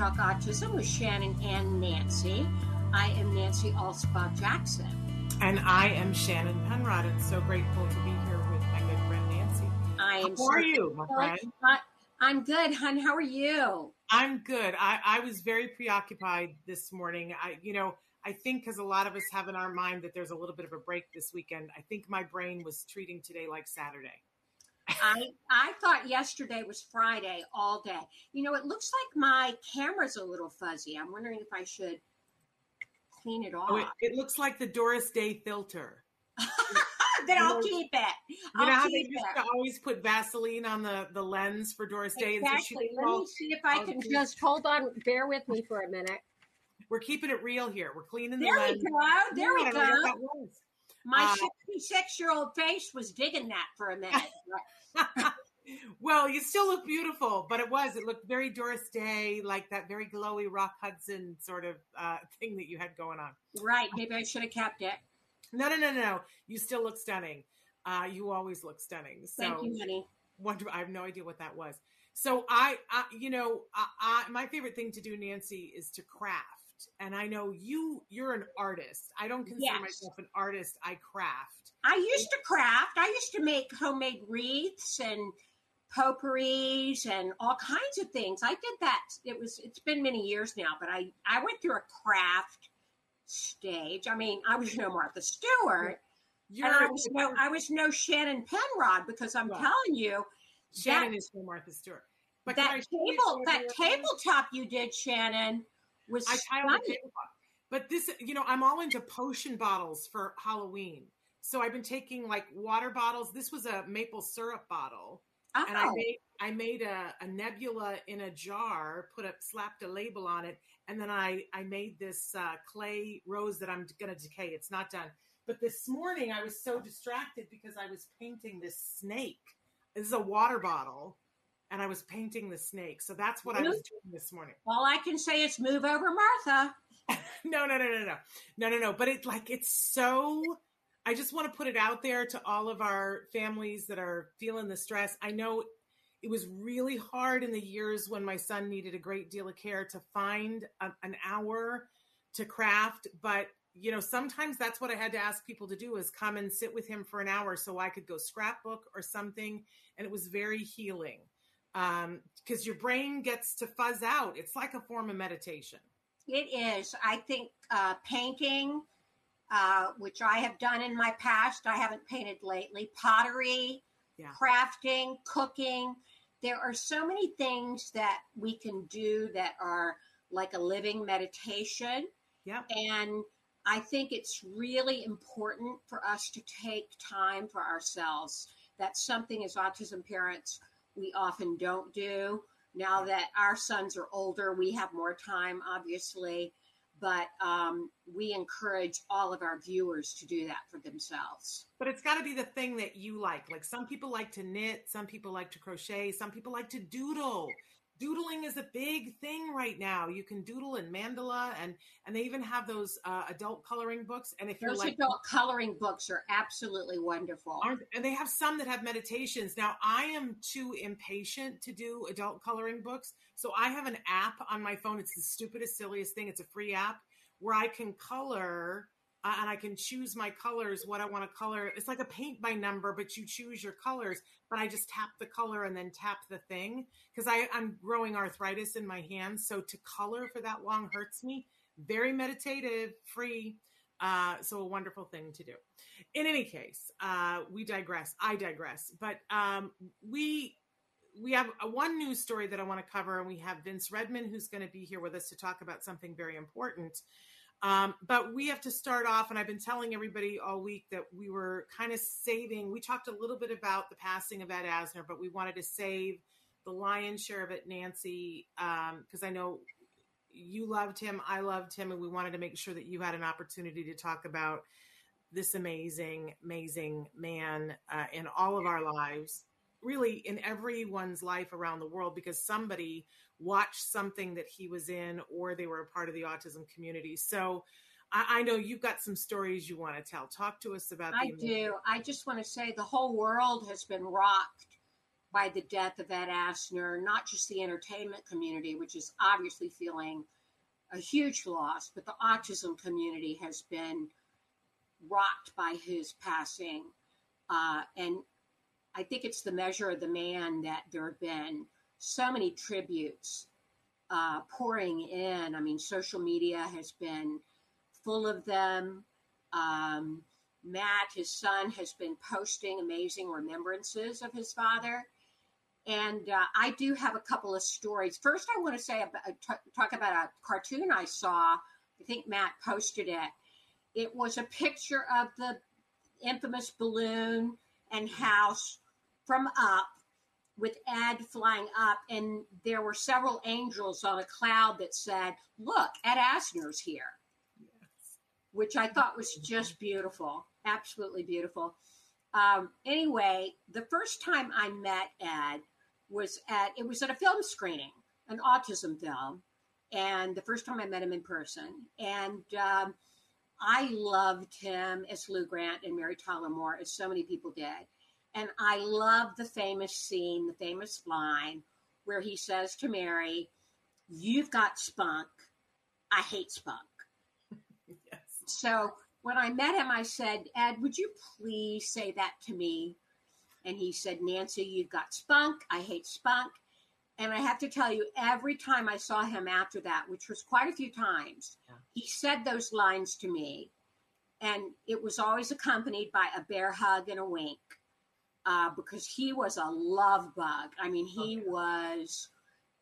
Talk Autism with Shannon and Nancy. I am Nancy Alspaugh Jackson. And I am Shannon Penrod, and so grateful to be here with my good friend Nancy. I am How are you, my friend? I'm good, hon. How are you? I'm good. I, I was very preoccupied this morning. I, you know, I think because a lot of us have in our mind that there's a little bit of a break this weekend. I think my brain was treating today like Saturday. I I thought yesterday was Friday all day. You know, it looks like my camera's a little fuzzy. I'm wondering if I should clean it off. Oh, it, it looks like the Doris Day filter. then you I'll know- keep it. You I'll know how they used it. to always put Vaseline on the, the lens for Doris Day? And so Exactly. Let me see if I can just hold on. Bear with me for a minute. We're keeping it real here. We're cleaning the There we lens. go. There we I don't know go. My Uh, 66 year old face was digging that for a minute. well, you still look beautiful, but it was. It looked very Doris Day, like that very glowy Rock Hudson sort of uh, thing that you had going on. right. Maybe I should have kept it. No, no, no, no, no. You still look stunning. Uh, you always look stunning. So Thank you, honey. wonder. I have no idea what that was. So I, I you know, I, I, my favorite thing to do, Nancy, is to craft. And I know you, you're an artist. I don't consider Yes. myself an artist. I craft. I used to craft. I used to make homemade wreaths and potpourris and all kinds of things. I did that. It was. It's been many years now, but I I went through a craft stage. I mean, I was no Martha Stewart, You're, and I was no I was no Shannon Penrod because I'm Well, telling you Shannon that- is no Martha Stewart. But that table that tabletop you did, Shannon, was I tabletop. But this, you know, I'm all into potion bottles for Halloween. So I've been taking like water bottles. This was a maple syrup bottle, and I Oh. made I made a, a nebula in a jar, put a slapped a label on it, and then I I made this uh, clay rose that I'm gonna decay. It's not done. But this morning I was so distracted because I was painting this snake. This is a water bottle, and I was painting the snake. So that's what I was doing this morning. All I can say is move over, Martha. no, no, no, no, no, no, no, no. But it like it's so. I just want to put it out there to all of our families that are feeling the stress. I know it was really hard in the years when my son needed a great deal of care to find a, an hour to craft, but you know sometimes that's what I had to ask people to do is come and sit with him for an hour so I could go scrapbook or something, and it was very healing um because your brain gets to fuzz out. It's like a form of meditation. It is. I think uh, painting, uh, which I have done in my past, I haven't painted lately, pottery, Yeah. crafting, cooking. There are so many things that we can do that are like a living meditation. Yep. And I think it's really important for us to take time for ourselves. That's something as autism parents we often don't do. Now that our sons are older, we have more time, obviously, but um, we encourage all of our viewers to do that for themselves. But it's got to be the thing that you like. Like some people like to knit, some people like to crochet, some people like to doodle doodling is a big thing right now. You can doodle in mandala, and and they even have those uh, adult coloring books. And if those you're like adult coloring books are absolutely wonderful, and they have some that have meditations. Now I am too impatient to do adult coloring books, so I have an app on my phone. It's the stupidest, silliest thing. It's a free app where I can color uh, and I can choose my colors, what I want to color. It's like a paint by number, but you choose your colors. But I just tap the color and then tap the thing because I'm growing arthritis in my hands. So to color for that long hurts me. Very meditative, free. Uh, so a wonderful thing to do. In any case, uh, we digress. I digress. But um, we we have a, one news story that I want to cover, and we have Vince Redmond who's going to be here with us to talk about something very important. Um, but we have to start off, and I've been telling everybody all week that we were kind of saving. We talked a little bit about the passing of Ed Asner, but we wanted to save the lion's share of it, Nancy, because um, I know you loved him, I loved him, and we wanted to make sure that you had an opportunity to talk about this amazing, amazing man uh, in all of our lives, really in everyone's life around the world, because somebody watched something that he was in or they were a part of the autism community. So I, I know you've got some stories you want to tell. Talk to us about. I do. I just want to say the whole world has been rocked by the death of Ed Asner, not just the entertainment community, which is obviously feeling a huge loss, but the autism community has been rocked by his passing. Uh, and I think it's the measure of the man that there have been so many tributes uh, pouring in. I mean, social media has been full of them. Um, Matt, his son, has been posting amazing remembrances of his father. And uh, I do have a couple of stories. First, I want to say about, uh, t- talk about a cartoon I saw. I think Matt posted it. It was a picture of the infamous balloon and house from Up with Ed flying up, and there were several angels on a cloud that said, Look, Ed Asner's here. Yes. Which I thought was just beautiful. Absolutely beautiful. Um, anyway, the first time I met Ed was at it was at a film screening, an autism film, and the first time I met him in person, and um, I loved him as Lou Grant and Mary Tyler Moore, as so many people did. And I love the famous scene, the famous line where he says to Mary, You've got spunk. I hate spunk. yes. So when I met him, I said, Ed, would you please say that to me? And he said, Nancy, you've got spunk. I hate spunk. And I have to tell you, every time I saw him after that, which was quite a few times. He said those lines to me. And it was always accompanied by a bear hug and a wink uh, because he was a love bug. I mean, he okay. was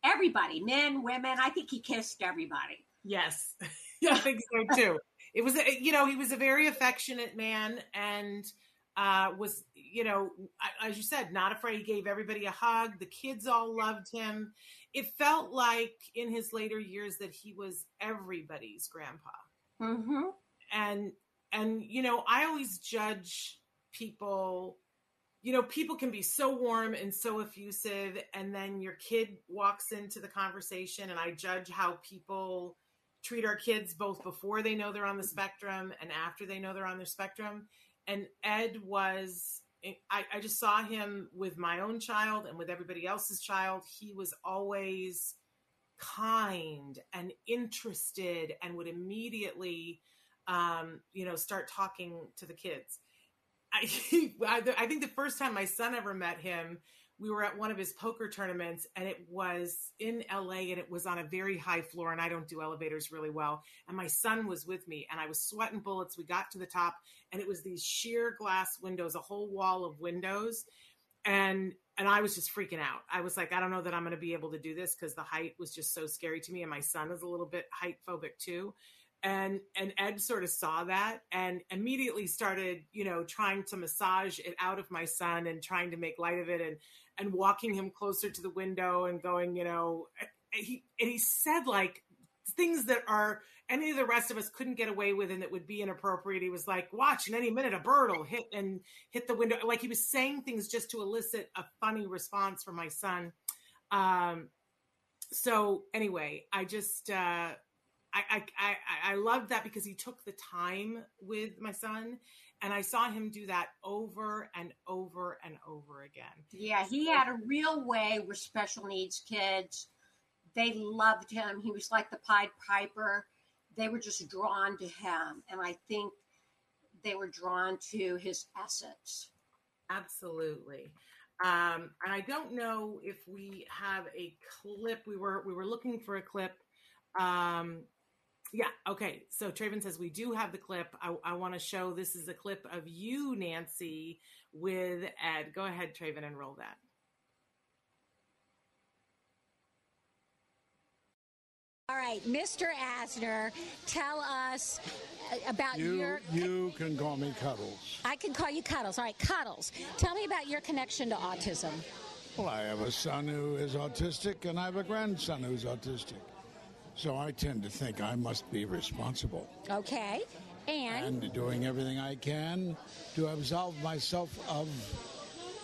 everybody, men, women. I think he kissed everybody. Yes, yeah, I think so too. it was, a, you know, he was a very affectionate man and uh, was, you know, as you said, not afraid. He gave everybody a hug. The kids all loved him. It felt like in his later years that he was everybody's grandpa. Mm-hmm. And and you know, I always judge people you know, people can be so warm and so effusive, and then your kid walks into the conversation, and I judge how people treat our kids both before they know they're on the spectrum and after they know they're on the spectrum. And Ed was, I, I just saw him with my own child and with everybody else's child. He was always kind and interested and would immediately, um, you know, start talking to the kids I, I think the first time my son ever met him, we were at one of his poker tournaments and it was in LA and it was on a very high floor and I don't do elevators really well. And my son was with me and I was sweating bullets. We got to the top and it was these sheer glass windows, a whole wall of windows. And and I was just freaking out. I was like, I don't know that I'm going to be able to do this because the height was just so scary to me. And my son is a little bit height phobic too and and ed sort of saw that and immediately started you know trying to massage it out of my son and trying to make light of it and and walking him closer to the window and going, you know, he and he said like things that are any of the rest of us couldn't get away with and that would be inappropriate. He was like, watch in any minute a bird will hit and hit the window. Like he was saying things just to elicit a funny response from my son. Um, so anyway, I just uh, I, I I I love that because he took the time with my son, and I saw him do that over and over and over again. Yeah, he had a real way with special needs kids. They loved him. He was like the Pied Piper. They were just drawn to him, and I think they were drawn to his essence. Absolutely. Um, and I don't know if we have a clip. We were we were looking for a clip. Um, yeah, okay. So Traven says we do have the clip. I, I want to show this is a clip of you, Nancy, with Ed. Go ahead, Traven, and roll that. All right, Mr. Asner, tell us uh, about You, your. you can call me Cuddles. I can call you Cuddles. All right, Cuddles. Tell me about your connection to autism. Well, I have a son who is autistic, and I have a grandson who's autistic. So I tend to think I must be responsible Okay, and and doing everything I can to absolve myself of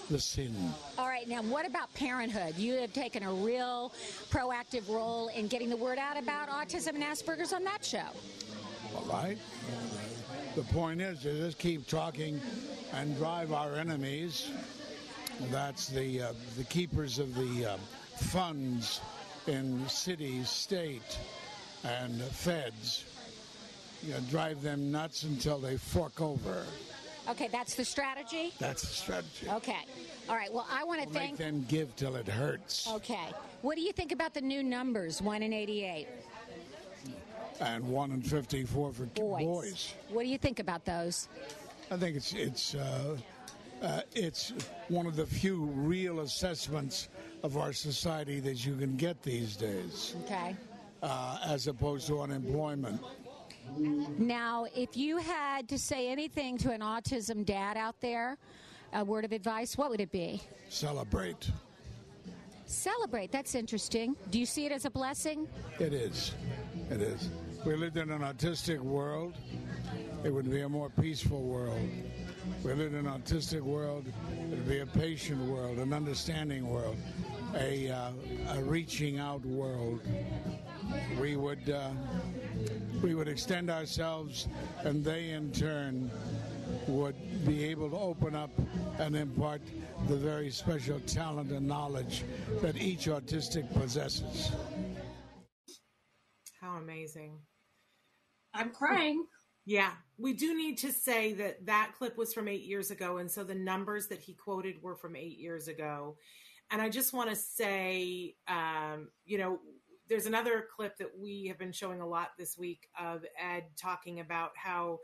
the sin. all right, now what about parenthood? You have taken a real proactive role in getting the word out about autism and Asperger's on that show. All right? The point is to just keep talking and drive our enemies. That's the uh, the keepers of the uh, funds in city, state, and feds. You know, drive them nuts until they fork over. Okay, that's the strategy. That's the strategy. Okay, all right. Well, I want to Make thank. them give till it hurts. Okay, what do you think about the new numbers? One in eighty-eight And one in fifty-four for boys. boys. What do you think about those? I think it's it's uh, uh, it's one of the few real assessments of our society that you can get these days, Okay. uh, as opposed to unemployment. Now, if you had to say anything to an autism dad out there, a word of advice, what would it be? Celebrate. Celebrate. That's interesting. Do you see it as a blessing? It is. It is. We lived in an autistic world. It would be a more peaceful world. We lived in an autistic world. It would be a patient world, an understanding world, a, uh, a reaching out world. We would uh, we would extend ourselves, and they in turn would be able to open up and impart the very special talent and knowledge that each autistic possesses. How amazing. I'm crying. Yeah, we do need to say that that clip was from eight years ago. And so the numbers that he quoted were from eight years ago. And I just want to say, um, you know, there's another clip that we have been showing a lot this week of Ed talking about how,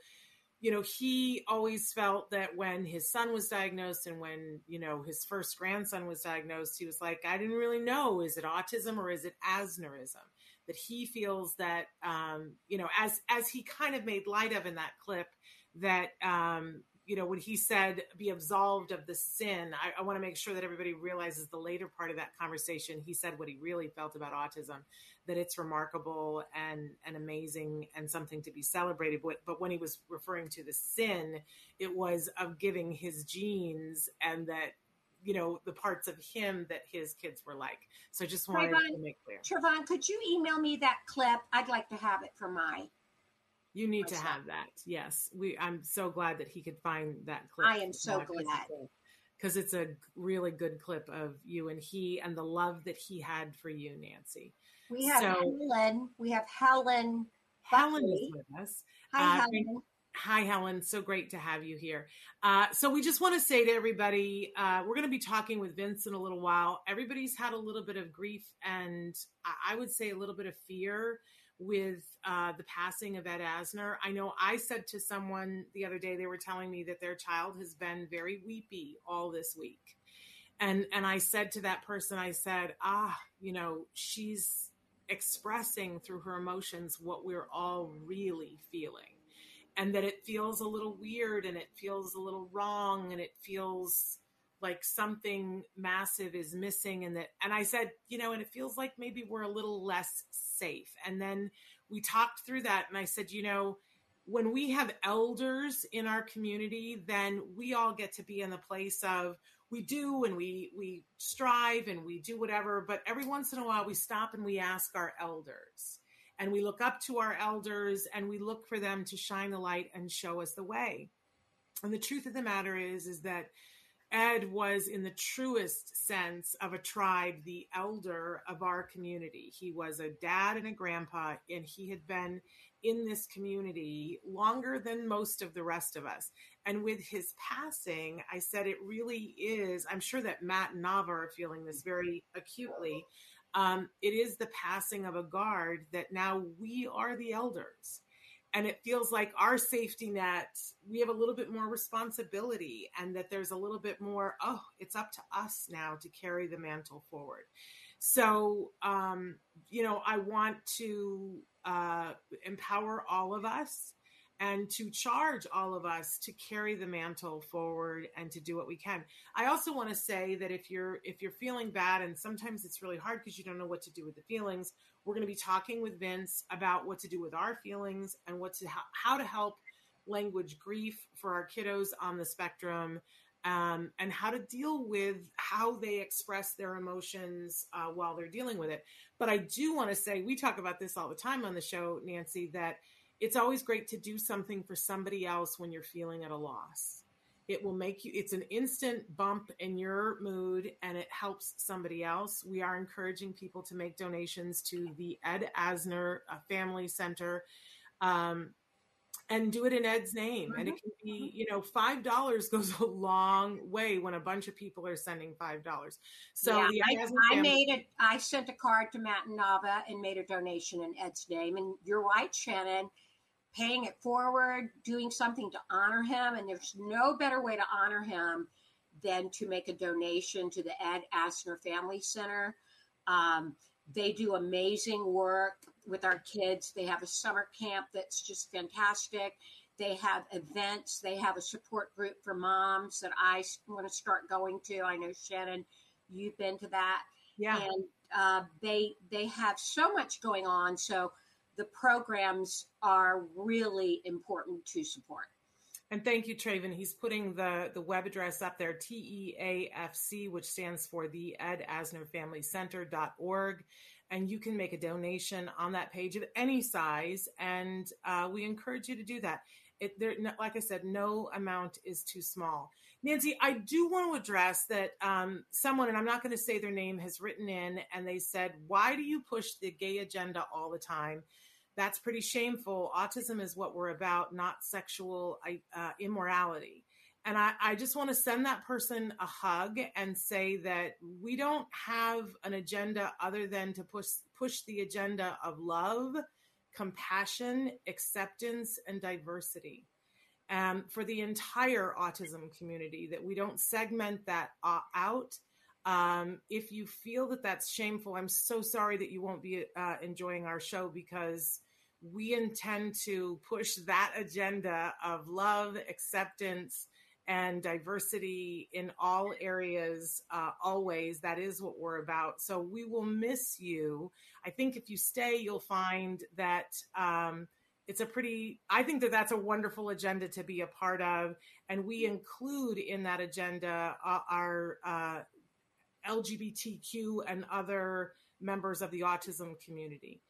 you know, he always felt that when his son was diagnosed and when, you know, his first grandson was diagnosed, he was like, I didn't really know, is it autism or is it Asnerism? That he feels that, um, you know, as as he kind of made light of in that clip, that um, you know, when he said be absolved of the sin, I, I want to make sure that everybody realizes the later part of that conversation. He said what he really felt about autism, that it's remarkable and and amazing and something to be celebrated. But, but when he was referring to the sin, it was of giving his genes and that you know the parts of him that his kids were like. So just wanted to make clear. Trevon, could you email me that clip? I'd like to have it for my. You need to have that. Yes, we. I'm so glad that he could find that clip. I am so glad. because it's a really good clip of you and he and the love that he had for you, Nancy. We have So- Helen. We have Helen. Helen Buckley. is with us. Hi, Uh, Helen. Hi, Helen. So great to have you here. Uh, so we just want to say to everybody, uh, we're going to be talking with Vince in a little while. Everybody's had a little bit of grief and I- I would say a little bit of fear with uh, the passing of Ed Asner. I know I said to someone the other day, they were telling me that their child has been very weepy all this week. And, and I said to that person, I said, ah, you know, she's expressing through her emotions what we're all really feeling and that it feels a little weird and it feels a little wrong and it feels like something massive is missing and that and I said, you know, and it feels like maybe we're a little less safe. And then we talked through that and I said, you know, when we have elders in our community, then we all get to be in the place of we do and we we strive and we do whatever, but every once in a while we stop and we ask our elders. And we look up to our elders and we look for them to shine the light and show us the way. And the truth of the matter is is that Ed was, in the truest sense of a tribe, the elder of our community. He was a dad and a grandpa, and he had been in this community longer than most of the rest of us. And with his passing, I said it really is. I'm sure that Matt and Navah are feeling this very acutely. Um, it is the passing of a guard that now we are the elders and it feels like our safety net we have a little bit more responsibility and that there's a little bit more oh it's up to us now to carry the mantle forward so um, you know i want to uh, empower all of us and to charge all of us to carry the mantle forward and to do what we can. I also want to say that if you're if you're feeling bad and sometimes it's really hard because you don't know what to do with the feelings, we're going to be talking with Vince about what to do with our feelings and what to how to help language grief for our kiddos on the spectrum um, and how to deal with how they express their emotions uh, while they're dealing with it. But I do want to say, we talk about this all the time on the show, Nancy, that it's always great to do something for somebody else when you're feeling at a loss. It will make you, it's an instant bump in your mood and it helps somebody else. We are encouraging people to make donations to the Ed Asner uh, Family Center. Um, and do it in Ed's name. And it can be, you know, five dollars goes a long way when a bunch of people are sending five dollars. So yeah, I, I made it. I sent a card to Matt and Navah and made a donation in Ed's name. And you're right, Shannon paying it forward, doing something to honor him. And there's no better way to honor him than to make a donation to the Ed Asner Family Center. Um, they do amazing work with our kids. They have a summer camp that's just fantastic. They have events. They have a support group for moms that I want to start going to. I know Shannon, you've been to that. Yeah. And uh, they they have so much going on. So the programs are really important to support. And thank you, Traven. He's putting the, the web address up there, TEAFC, which stands for the Ed Asner Family Center.org. And you can make a donation on that page of any size. And uh, we encourage you to do that. It, there, like I said, no amount is too small. Nancy, I do want to address that um, someone, and I'm not going to say their name, has written in and they said, Why do you push the gay agenda all the time? That's pretty shameful. Autism is what we're about, not sexual uh, immorality. And I, I just want to send that person a hug and say that we don't have an agenda other than to push push the agenda of love, compassion, acceptance, and diversity um, for the entire autism community, that we don't segment that uh, out. Um, if you feel that that's shameful, I'm so sorry that you won't be uh, enjoying our show because we intend to push that agenda of love, acceptance, and diversity in all areas uh, always. That is what we're about. So we will miss you. I think if you stay you'll find that um, it's a pretty i think that that's a wonderful agenda to be a part of and we include in that agenda uh, our uh, lgbtq and other members of the autism community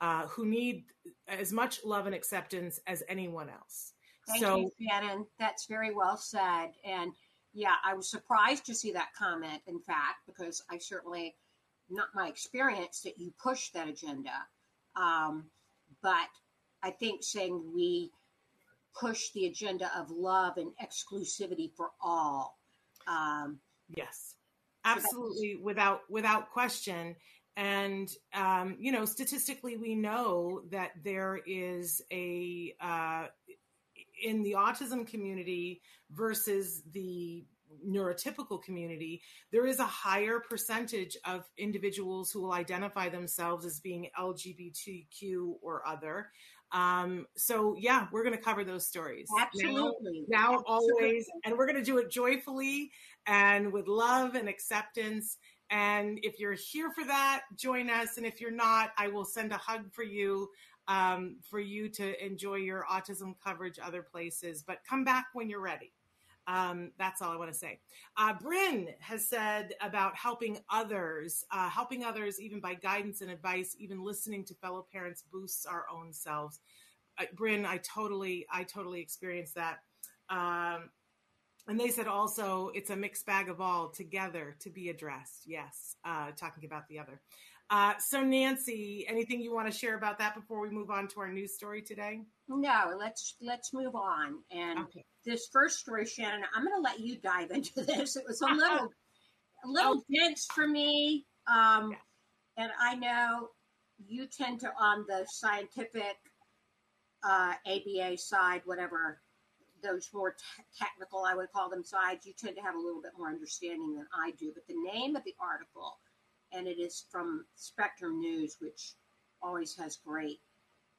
uh, who need as much love and acceptance as anyone else Thank so, you, Shannon. That's very well said. And yeah, I was surprised to see that comment, in fact, because I certainly, not my experience, that you push that agenda. Um, but I think saying we push the agenda of love and exclusivity for all. Um, yes, absolutely, so without without question. And um, you know, statistically, we know that there is a uh, in the autism community versus the neurotypical community, there is a higher percentage of individuals who will identify themselves as being LGBTQ or other. Um, so yeah, we're going to cover those stories. Absolutely. Now, now Absolutely. always, and we're going to do it joyfully and with love and acceptance. And if you're here for that, join us. And if you're not, I will send a hug for you, um, for you to enjoy your autism coverage other places. But come back when you're ready. Um, that's all I want to say. Uh, Bryn has said about helping others, uh, helping others even by guidance and advice, even listening to fellow parents boosts our own selves. Uh, Bryn, I totally, I totally experienced that. Um, and they said also it's a mixed bag of all together to be addressed. Yes, uh, talking about the other. Uh, so Nancy, anything you want to share about that before we move on to our news story today? No, let's let's move on. And Okay. this first story, Shannon, I'm going to let you dive into this. It was a little a little dense for me, um, Yeah. and I know you tend to on the scientific uh, ABA side, whatever those more te- technical, I would call them sides. You tend to have a little bit more understanding than I do. But the name of the article, and it is from Spectrum News, which always has great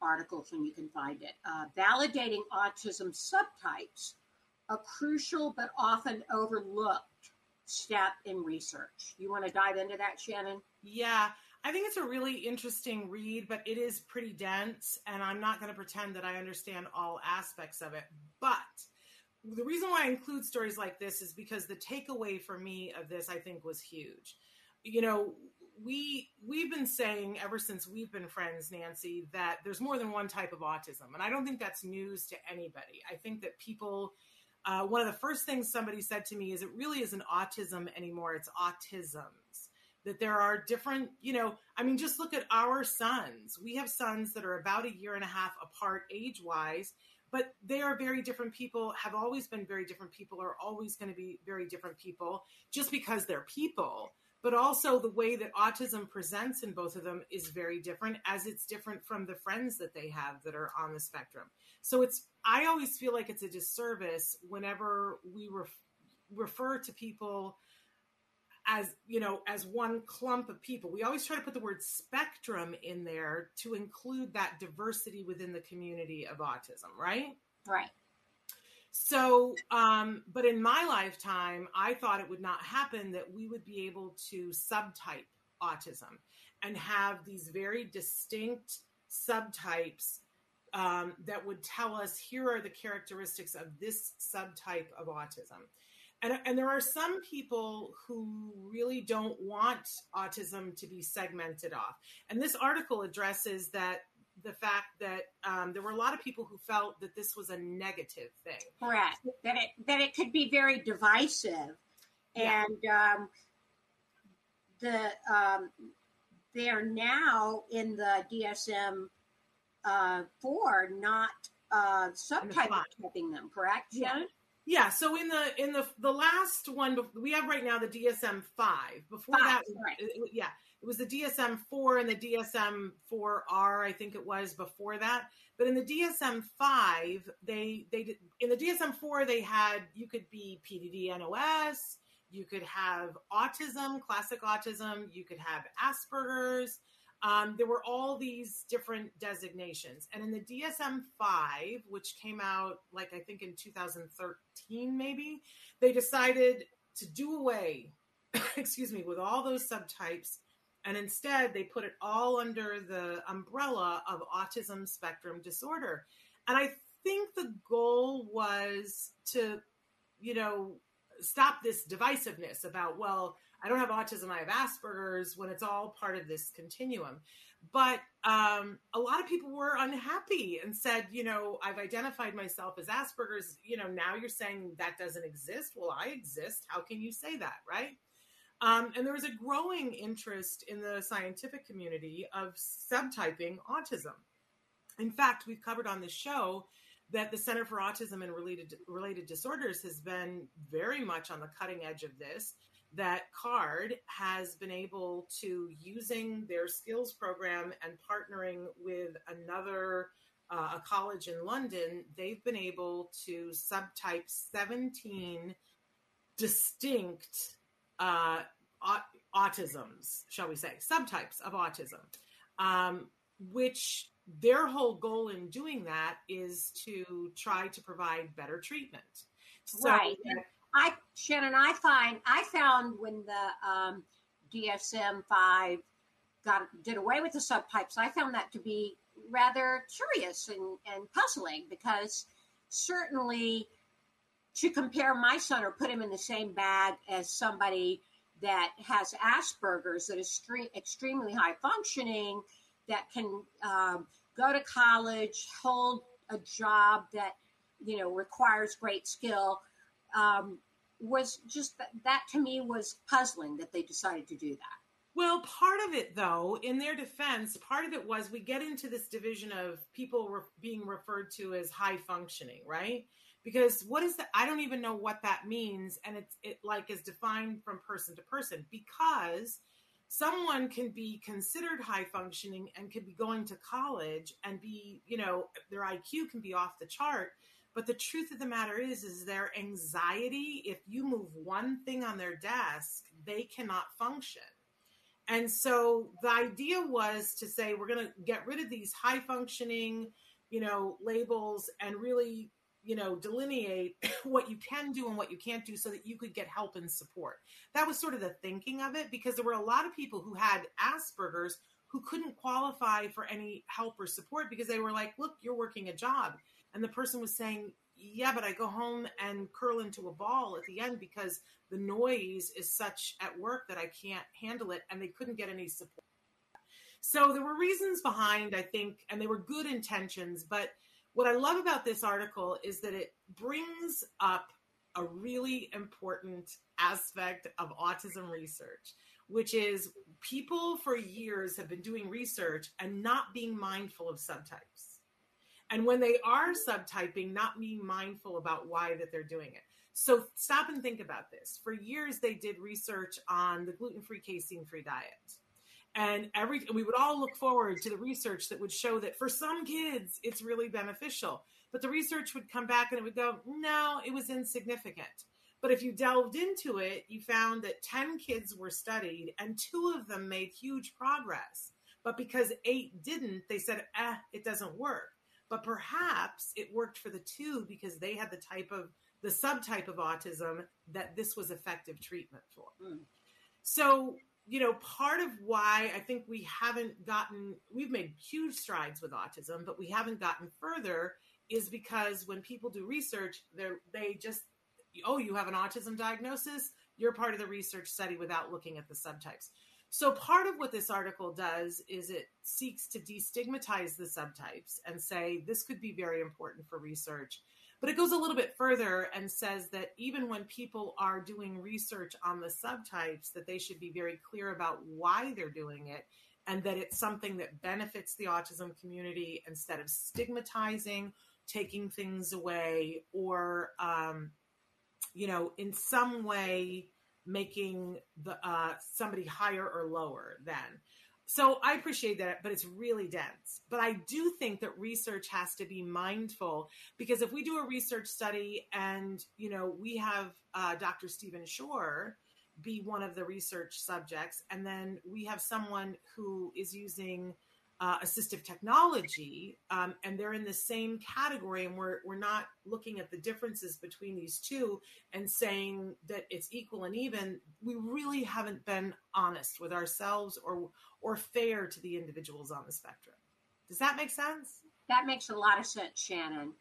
articles when you can find it. Uh, validating autism subtypes, a crucial but often overlooked step in research. You want to dive into that, Shannon? Yeah, I think it's a really interesting read, but it is pretty dense, and I'm not going to pretend that I understand all aspects of it. But the reason why I include stories like this is because the takeaway for me of this, I think, was huge. You know, we we've been saying ever since we've been friends, Nancy, that there's more than one type of autism, and I don't think that's news to anybody. I think that people. Uh, one of the first things somebody said to me is it really isn't autism anymore, it's autisms that there are different, you know, I mean, just look at our sons. We have sons that are about a year and a half apart age wise, but they are very different people, have always been very different people, are always going to be very different people just because they're people. But also, the way that autism presents in both of them is very different, as it's different from the friends that they have that are on the spectrum. So, it's, I always feel like it's a disservice whenever we ref, refer to people as you know as one clump of people we always try to put the word spectrum in there to include that diversity within the community of autism right Right. So um but in my lifetime i thought it would not happen that we would be able to subtype autism and have these very distinct subtypes um, that would tell us here are the characteristics of this subtype of autism and, and there are some people who really don't want autism to be segmented off. And this article addresses that the fact that um, there were a lot of people who felt that this was a negative thing. Correct. That it that it could be very divisive, Yeah. and um, the um, they are now in the DSM uh, four, not uh, subtype five. typing them. Correct, Yeah. Shannon? Yeah. So in the in the the last one we have right now the DSM five. Before Five, that, right. yeah, it was the DSM four and the DSM four R. I think it was before that. But in the DSM five, they they did, in the DSM four they had you could be PDD NOS, you could have autism, classic autism, you could have Asperger's. Um, there were all these different designations. And in the DSM 5, which came out like I think in 2013, maybe, they decided to do away, excuse me, with all those subtypes. And instead, they put it all under the umbrella of autism spectrum disorder. And I think the goal was to, you know, stop this divisiveness about, well, I don't have autism, I have Asperger's when it's all part of this continuum. But um, a lot of people were unhappy and said, you know, I've identified myself as Asperger's. You know, now you're saying that doesn't exist. Well, I exist. How can you say that, right? Um, and there was a growing interest in the scientific community of subtyping autism. In fact, we've covered on this show that the Center for Autism and Related Related Disorders has been very much on the cutting edge of this. That CARD has been able to using their skills program and partnering with another uh, a college in London, they've been able to subtype 17 distinct uh, autisms, shall we say, subtypes of autism, um, which their whole goal in doing that is to try to provide better treatment. So right. I Shannon, I find I found when the um, DSM five got did away with the subtypes, I found that to be rather curious and, and puzzling because certainly to compare my son or put him in the same bag as somebody that has Asperger's that is extremely high functioning, that can um, go to college, hold a job that you know requires great skill, um, was just that, that to me was puzzling that they decided to do that. Well, part of it, though, in their defense, part of it was we get into this division of people re- being referred to as high functioning, right? Because what is that? I don't even know what that means, and it's it like is defined from person to person. Because someone can be considered high functioning and could be going to college and be, you know, their IQ can be off the chart. But the truth of the matter is, is their anxiety. If you move one thing on their desk, they cannot function and so the idea was to say we're going to get rid of these high functioning, you know, labels and really, you know, delineate what you can do and what you can't do so that you could get help and support. That was sort of the thinking of it because there were a lot of people who had Asperger's who couldn't qualify for any help or support because they were like, look, you're working a job. And the person was saying, yeah, but I go home and curl into a ball at the end because the noise is such at work that I can't handle it. And they couldn't get any support. So there were reasons behind, I think, and they were good intentions. But what I love about this article is that it brings up a really important aspect of autism research, which is people for years have been doing research and not being mindful of subtypes. And when they are subtyping not being mindful about why that they're doing it. So stop and think about this. For years they did research on the gluten-free casein-free diet and every we would all look forward to the research that would show that for some kids it's really beneficial but the research would come back and it would go no it was insignificant but if you delved into it you found that 10 kids were studied and two of them made huge progress but because eight didn't they said eh it doesn't work but perhaps it worked for the two because they had the type of the subtype of autism that this was effective treatment for. Mm. So, you know, part of why I think we haven't gotten, we've made huge strides with autism, but we haven't gotten further is because when people do research, they're, they just, oh, you have an autism diagnosis, you're part of the research study without looking at the subtypes. So, part of what this article does is it seeks to destigmatize the subtypes and say this could be very important for research. But it goes a little bit further and says that even when people are doing research on the subtypes, that they should be very clear about why they're doing it and that it's something that benefits the autism community instead of stigmatizing, taking things away, or, um, you know, in some way making the uh, somebody higher or lower than. So I appreciate that, but it's really dense. But I do think that research has to be mindful because if we do a research study and you know we have uh, Dr. Stephen Shore be one of the research subjects, and then we have someone who is using uh, assistive technology, um, and they're in the same category, and we're we're not looking at the differences between these two and saying that it's equal and even. We really haven't been honest with ourselves or or fair to the individuals on the spectrum. Does that make sense? That makes a lot of sense, Shannon.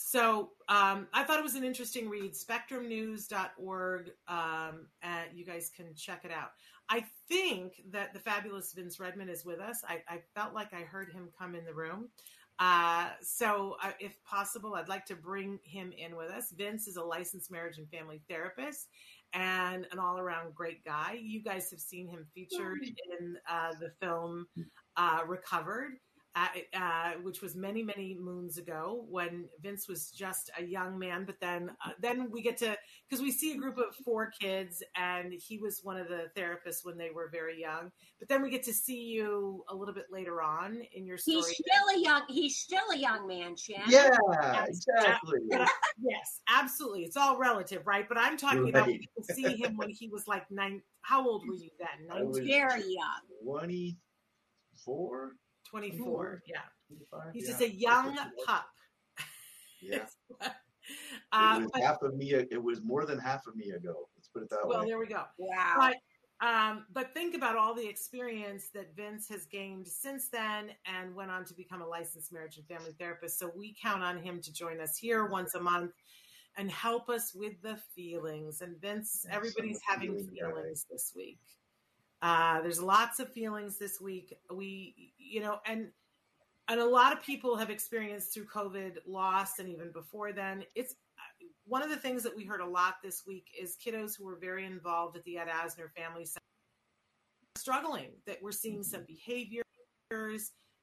So um, I thought it was an interesting read, spectrumnews.org. Um, and you guys can check it out. I think that the fabulous Vince Redmond is with us. I, I felt like I heard him come in the room. Uh, so, uh, if possible, I'd like to bring him in with us. Vince is a licensed marriage and family therapist and an all around great guy. You guys have seen him featured in uh, the film uh, Recovered uh, which was many many moons ago when Vince was just a young man. But then uh, then we get to because we see a group of four kids, and he was one of the therapists when they were very young. But then we get to see you a little bit later on in your story. He's still a young. He's still a young man, Shannon. Yeah, exactly. Uh, yes, absolutely. It's all relative, right? But I'm talking right. about we see him when he was like nine. How old were you then? Very young. Twenty four. 24. Yeah. He's yeah. just a young pup. Yeah. Uh, it was but- half of me. It was more than half of me ago. Let's put it that well, way. Well, there we go. Wow. But um, but think about all the experience that Vince has gained since then, and went on to become a licensed marriage and family therapist. So we count on him to join us here once a month and help us with the feelings. And Vince, Yeah, everybody's some having feeling guy. feelings this week. Uh, there's lots of feelings this week. We, you know, and and a lot of people have experienced through COVID loss, and even before then, it's one of the things that we heard a lot this week is kiddos who were very involved at the Ed Asner Family Center struggling. That we're seeing some behaviors,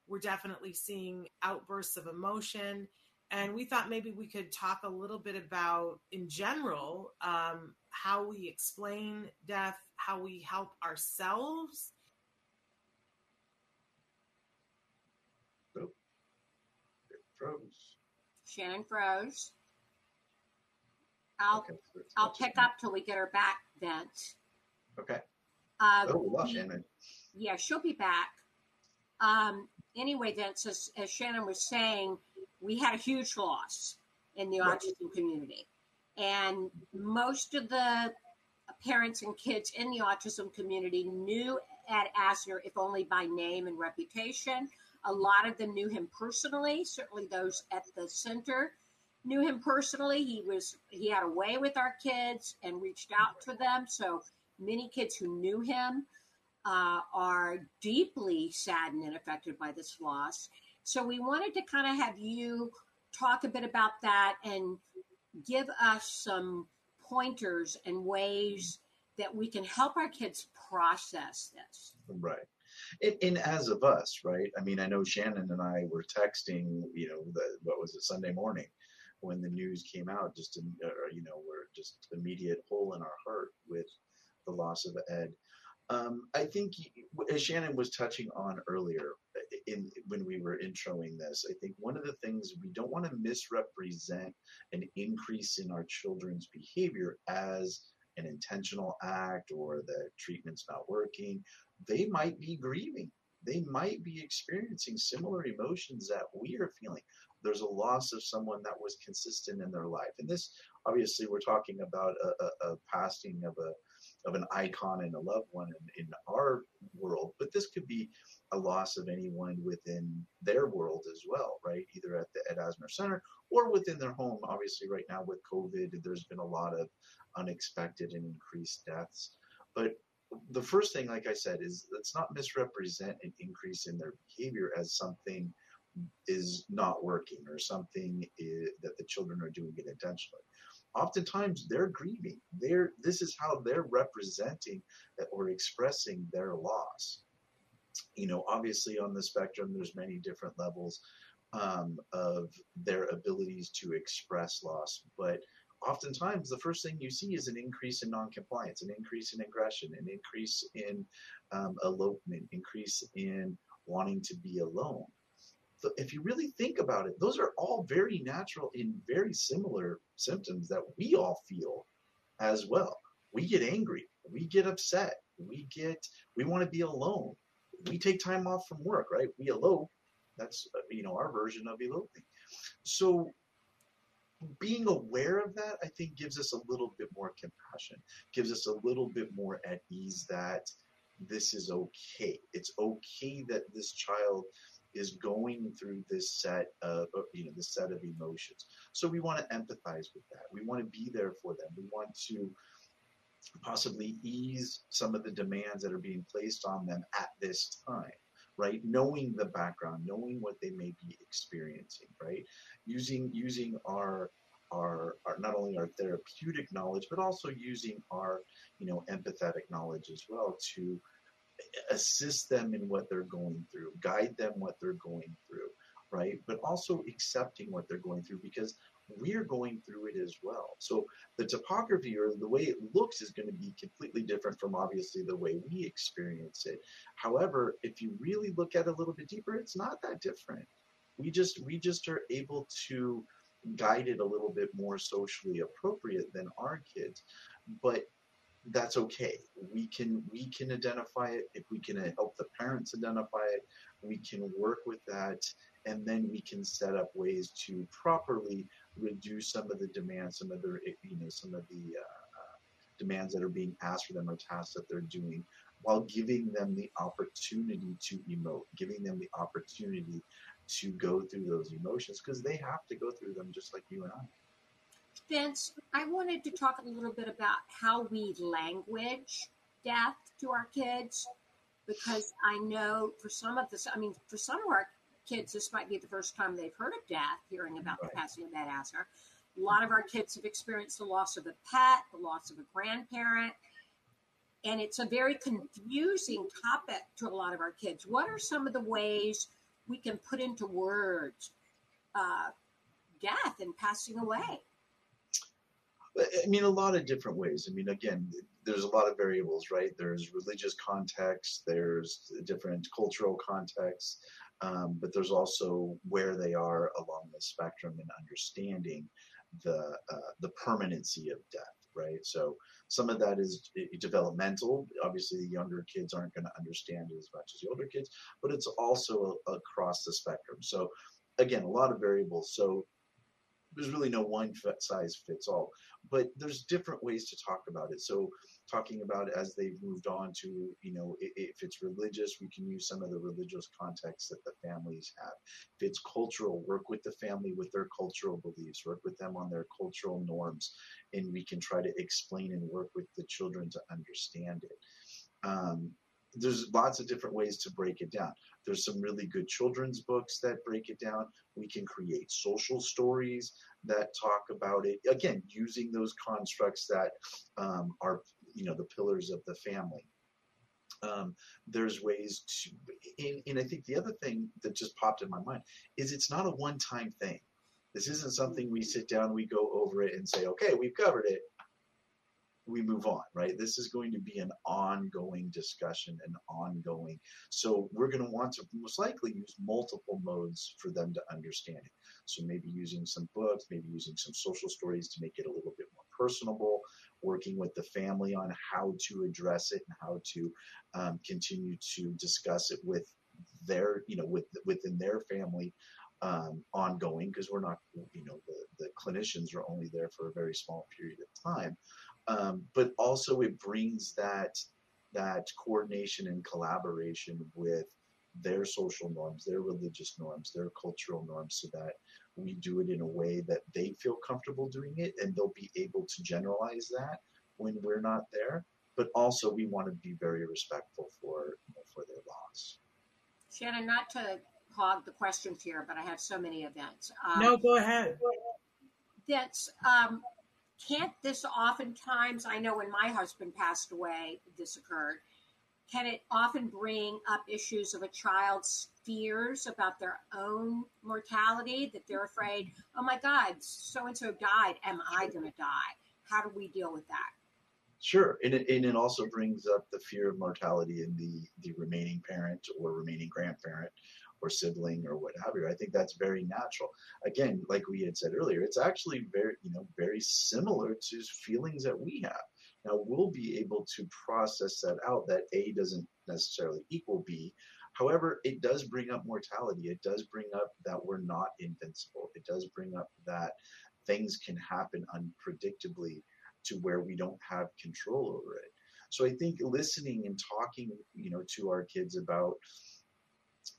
we're definitely seeing outbursts of emotion, and we thought maybe we could talk a little bit about, in general, um, how we explain death, how we help ourselves. It froze. Shannon froze. I'll Okay, so I'll pick up till we get her back, Vince. Okay. Uh, Oh, we lost we- Shannon. yeah, she'll be back. Um, anyway, Vince, as, as Shannon was saying, we had a huge loss in the Right. autism community. And most of the parents and kids in the autism community knew Ed Asner, if only by name and reputation. A lot of them knew him personally, certainly those at the center knew him personally. He was he had a way with our kids and reached out to them. So many kids who knew him uh, are deeply saddened and affected by this loss. So we wanted to kind of have you talk a bit about that and give us some pointers and ways that we can help our kids process this. Right. And, and as of us, right? I mean, I know Shannon and I were texting, you know, the, what was it, Sunday morning when the news came out, just, in, uh, you know, we're just immediate hole in our heart with the loss of Ed. Um, I think, as Shannon was touching on earlier, in when we were introing this, I think one of the things we don't want to misrepresent an increase in our children's behavior as an intentional act or the treatment's not working they might be grieving. They might be experiencing similar emotions that we are feeling. There's a loss of someone that was consistent in their life, and this obviously we're talking about a, a, a passing of a of an icon and a loved one in, in our world, but this could be a loss of anyone within their world as well, right? Either at the Ed Asner Center or within their home. Obviously, right now with COVID, there's been a lot of unexpected and increased deaths, but the first thing, like I said, is let's not misrepresent an increase in their behavior as something is not working or something i that the children are doing it intentionally. Oftentimes, they're grieving. They're this is how they're representing or expressing their loss. You know, obviously on the spectrum, there's many different levels um, of their abilities to express loss, but oftentimes the first thing you see is an increase in noncompliance, an increase in aggression, an increase in um, elopement, increase in wanting to be alone. So if you really think about it, those are all very natural and very similar symptoms that we all feel as well. We get angry, we get upset, we get we want to be alone. We take time off from work, right? We elope. That's uh, you know our version of eloping. So being aware of that, I think, gives us a little bit more compassion, gives us a little bit more at ease that this is okay. It's okay that this child is going through this set of uh, you know this set of emotions. So we want to empathize with that. We want to be there for them. We want to possibly ease some of the demands that are being placed on them at this time right knowing the background knowing what they may be experiencing right using using our our, our not only our therapeutic knowledge but also using our you know empathetic knowledge as well to assist them in what they're going through guide them what they're going through right? But also accepting what they're going through because we're going through it as well. So the topography or the way it looks is going to be completely different from obviously the way we experience it. However if you really look at it a little bit deeper it's not that different. We just we just are able to guide it a little bit more socially appropriate than our kids. But that's okay. We can we can identify it. If we can help the parents identify it we can work with that. And then we can set up ways to properly reduce some of the demands, some of the you know some of the uh, uh, demands that are being asked for them or tasks that they're doing, while giving them the opportunity to emote, giving them the opportunity to go through those emotions because they have to go through them just like you and I. Vince, I wanted to talk a little bit about how we language death to our kids because I know for some of this, I mean, for some of our kids, this might be the first time they've heard of death, hearing about right. the passing of Ed Asner. A lot of our kids have experienced the loss of a pet, the loss of a grandparent, and it's a very confusing topic to a lot of our kids. What are some of the ways we can put into words uh, death and passing away? I mean, a lot of different ways. I mean, again, there's a lot of variables, right? There's religious context, there's different cultural contexts, um, but there's also where they are along the spectrum and understanding the uh, the permanency of death, right? So some of that is developmental. Obviously, the younger kids aren't going to understand it as much as the older kids, but it's also across the spectrum. So again, a lot of variables. So there's really no one size fits all, but there's different ways to talk about it. So talking about as they've moved on to, you know, if it's religious, we can use some of the religious context that the families have. If it's cultural, work with the family with their cultural beliefs, work with them on their cultural norms, and we can try to explain and work with the children to understand it. Um, there's lots of different ways to break it down. There's some really good children's books that break it down. We can create social stories that talk about it. Again, using those constructs that um, are, you know, the pillars of the family. Um, there's ways to, and, and I think the other thing that just popped in my mind is it's not a one-time thing. This isn't something we sit down, we go over it, and say, okay, we've covered it we move on, right? This is going to be an ongoing discussion, and ongoing. So we're going to want to most likely use multiple modes for them to understand it. So maybe using some books, maybe using some social stories to make it a little bit more personable, working with the family on how to address it and how to um, continue to discuss it with their, you know, with within their family um, ongoing because we're not, you know, the, the clinicians are only there for a very small period of time um, but also it brings that that coordination and collaboration with their social norms, their religious norms, their cultural norms, so that we do it in a way that they feel comfortable doing it, and they'll be able to generalize that when we're not there. But also, we want to be very respectful for you know, for their laws. Shannon, not to hog the questions here, but I have so many events. Um, no, go ahead. That's um, can't this oftentimes, I know when my husband passed away, this occurred, can it often bring up issues of a child's fears about their own mortality that they're mm-hmm. afraid, oh my God, so and so died. Am I going to die? How do we deal with that? Sure, and it, and it also brings up the fear of mortality in the the remaining parent or remaining grandparent or sibling or what have you. I think that's very natural. Again, like we had said earlier, it's actually very, you know, very similar to feelings that we have. Now we'll be able to process that out that A doesn't necessarily equal B. However, it does bring up mortality. It does bring up that we're not invincible. It does bring up that things can happen unpredictably to where we don't have control over it. So I think listening and talking, you know, to our kids about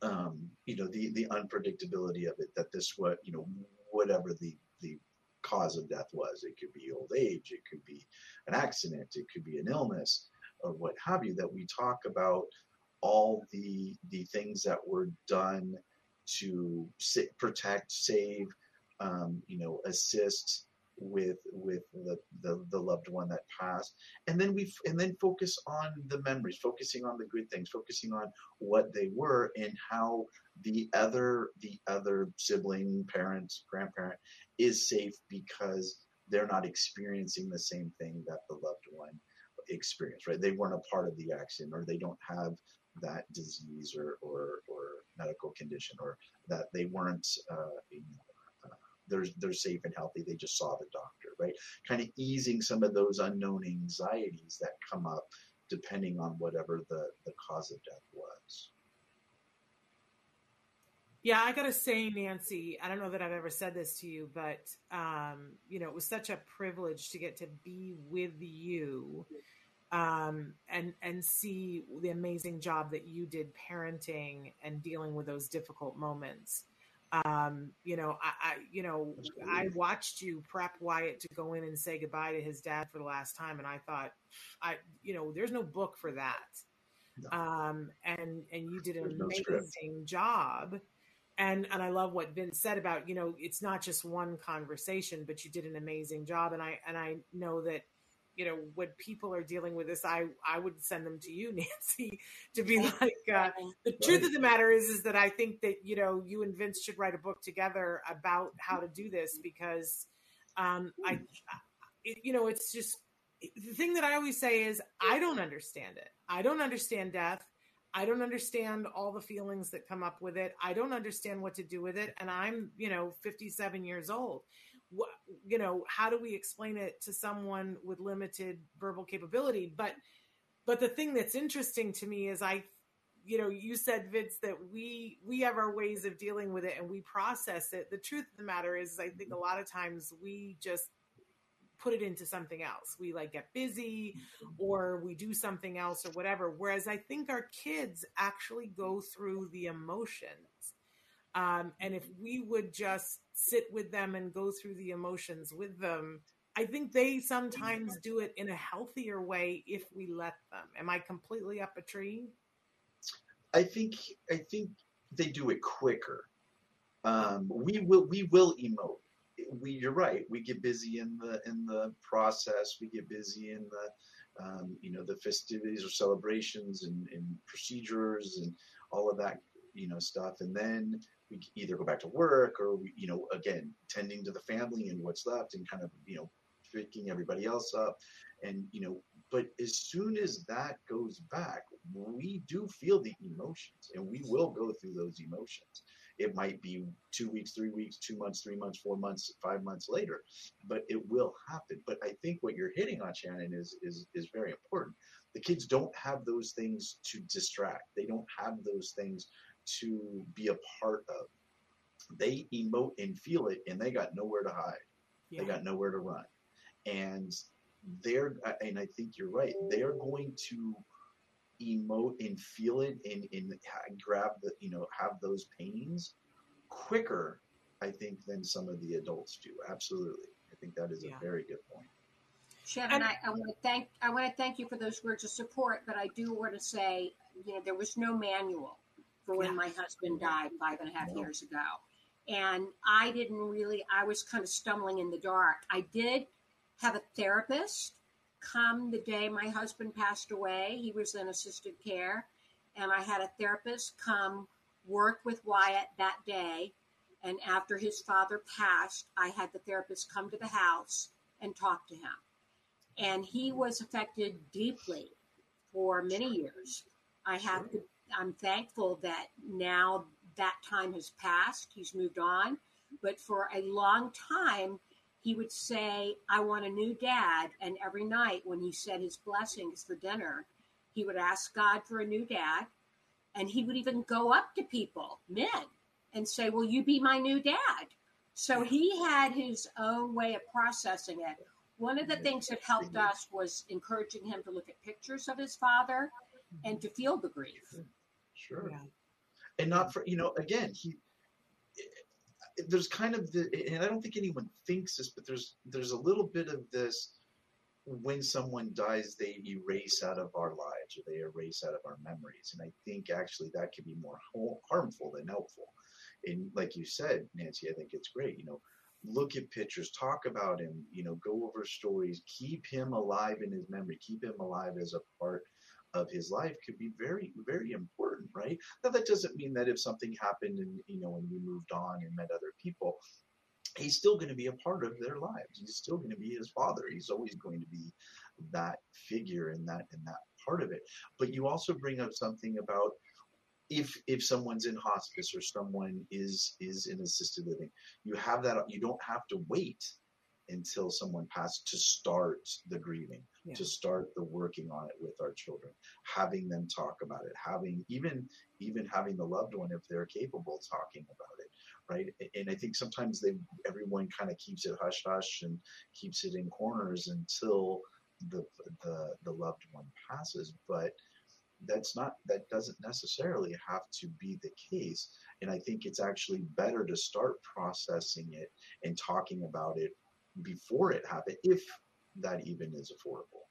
um, you know the the unpredictability of it that this what you know whatever the the cause of death was it could be old age it could be an accident it could be an illness or what have you that we talk about all the the things that were done to protect save um, you know assist with with the, the, the loved one that passed. And then we and then focus on the memories focusing on the good things focusing on what they were and how the other the other sibling parent grandparent is safe because they're not experiencing the same thing that the loved one experienced right? They weren't a part of the accident or they don't have that disease or or, or medical condition or that they weren't uh, you know, they're they're safe and healthy. They just saw the doctor, right? Kind of easing some of those unknown anxieties that come up depending on whatever the the cause of death was. Yeah, I gotta say, Nancy, I don't know that I've ever said this to you, but um, you know, it was such a privilege to get to be with you um, and and see the amazing job that you did parenting and dealing with those difficult moments. Um, you know, I, I you know I watched you prep Wyatt to go in and say goodbye to his dad for the last time, and I thought, I you know, there's no book for that. No. Um, and and you did an there's amazing no job. And and I love what Vince said about you know it's not just one conversation, but you did an amazing job. And I and I know that you know when people are dealing with this i i would send them to you nancy to be like uh, the truth of the matter is is that i think that you know you and vince should write a book together about how to do this because um i it, you know it's just the thing that i always say is i don't understand it. I don't understand death. I don't understand all the feelings that come up with it. I don't understand what to do with it. And I'm, you know, 57 years old what you know how do we explain it to someone with limited verbal capability? But but the thing that's interesting to me is i you know you said vince that we we have our ways of dealing with it and we process it. The truth of the matter is i think a lot of times we just put it into something else. We like get busy or we do something else or whatever. Whereas i think our kids actually go through the emotions um, and if we would just sit with them and go through the emotions with them, I think they sometimes do it in a healthier way if we let them. Am I completely up a tree? I think I think they do it quicker. Um, we will we will emote. We you're right. We get busy in the in the process. We get busy in the um, you know the festivities or celebrations and, and procedures and all of that you know stuff. And then we either go back to work or we, you know, again, tending to the family and what's left and kind of, you know, picking everybody else up. And, you know, but as soon as that goes back, we do feel the emotions and we will go through those emotions. It might be two weeks, three weeks, two months, three months, four months, five months later, but it will happen. But I think what you're hitting on, Shannon, is is is very important. The kids don't have those things to distract. They don't have those things to be a part of. They emote and feel it, and they got nowhere to hide. Yeah. They got nowhere to run, and they're. And I think you're right. They're going to emote and feel it and, and grab the you know have those pains quicker i think than some of the adults do absolutely i think that is yeah. a very good point Shannon, I, I, want to thank I want to thank you for those words of support, but I do want to say, you know, there was no manual for when yeah. my husband died five and a half years ago. And I didn't really, I was kind of stumbling in the dark. I did have a therapist come the day my husband passed away. He was in assisted care. And I had a therapist come work with Wyatt that day. And after his father passed, I had the therapist come to the house and talk to him. And he was affected deeply for many years. I have to I'm thankful that now that time has passed. He's moved on. But for a long time, he would say, I want a new dad. And every night when he said his blessings for dinner, he would ask God for a new dad. And he would even go up to people, men, and say, Will you be my new dad? So he had his own way of processing it. One of the things that helped us was encouraging him to look at pictures of his father and to feel the grief. Sure. Yeah. And not for you know again he there's kind of the and I don't think anyone thinks this, but there's there's a little bit of this when someone dies, they erase out of our lives or they erase out of our memories. And I think actually that can be more harmful than helpful. And like you said, Nancy, I think it's great. You know, look at pictures, talk about him, you know, go over stories, keep him alive in his memory, keep him alive as a part of his life could be very, very important, right? Now that doesn't mean that if something happened and you know and we moved on and met other people, he's still going to be a part of their lives. He's still going to be his father. He's always going to be that figure in that in that part of it. But you also bring up something about if if someone's in hospice or someone is is in assisted living, you have that you don't have to wait until someone passes to start the grieving to start the working on it with our children having them talk about it having even even having the loved one if they're capable talking about it right? And i think sometimes they everyone kind of keeps it hush hush and keeps it in corners until the the the loved one passes but that's not that doesn't necessarily have to be the case and i think it's actually better to start processing it and talking about it before it happened if that even is affordable.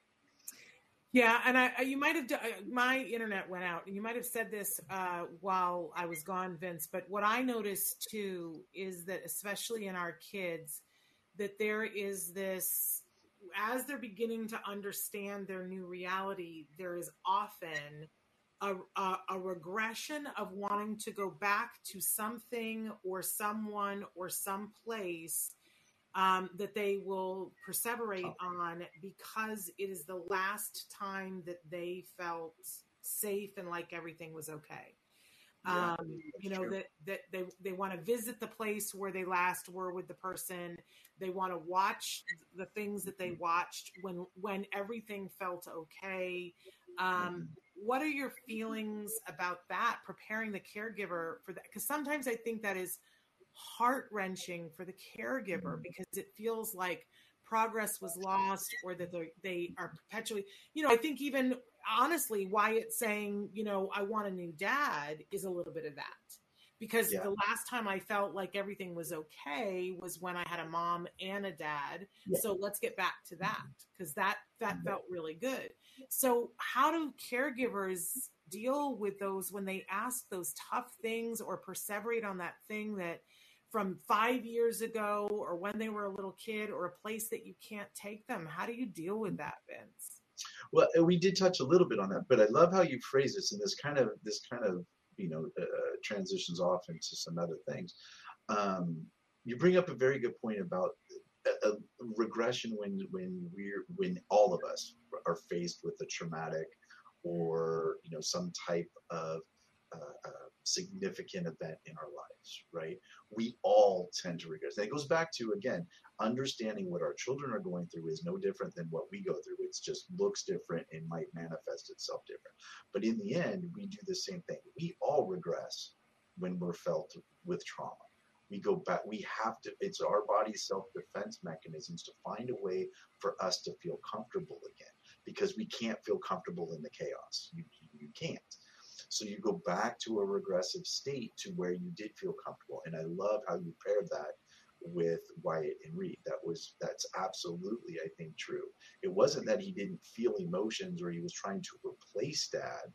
Yeah and i you might have uh, my internet went out and you might have said this uh, while i was gone vince but what i noticed too is that especially in our kids that there is this as they're beginning to understand their new reality, there is often a, a, a, regression of wanting to go back to something or someone or some place um, that they will perseverate oh. on because it is the last time that they felt safe and like everything was okay. Yeah, um, you know true. that that they they want to visit the place where they last were with the person they want to watch the things that they watched when when everything felt okay um, what are your feelings about that preparing the caregiver for that because sometimes i think that is heart wrenching for the caregiver mm-hmm. because it feels like progress was lost or that they are perpetually you know i think even honestly wyatt saying you know i want a new dad is a little bit of that because yeah. the last time I felt like everything was okay was when I had a mom and a dad. Yeah. So let's get back to that mm-hmm. because that that mm-hmm. felt really good. So how do caregivers deal with those when they ask those tough things or perseverate on that thing that from 5 years ago or when they were a little kid or a place that you can't take them? How do you deal with that, Vince? Well, we did touch a little bit on that, but I love how you phrase this and this kind of this kind of you know uh, transitions off into some other things. Um, you bring up a very good point about a, a, regression when when we're when all of us are faced with a traumatic or you know some type of uh, uh, significant event in our lives, right? We all tend to regress. It goes back to again understanding what our children are going through is no different than what we go through. It just looks different and might manifest itself different. But in the end, we do the same thing. We all regress when we're felt with trauma. We go back, we have to, it's our body's self defense mechanisms to find a way for us to feel comfortable again because we can't feel comfortable in the chaos. You, you can't. So you go back to a regressive state to where you did feel comfortable. And I love how you paired that with Wyatt and Reed. That was that's absolutely I think true. It wasn't that he didn't feel emotions or he was trying to replace dad,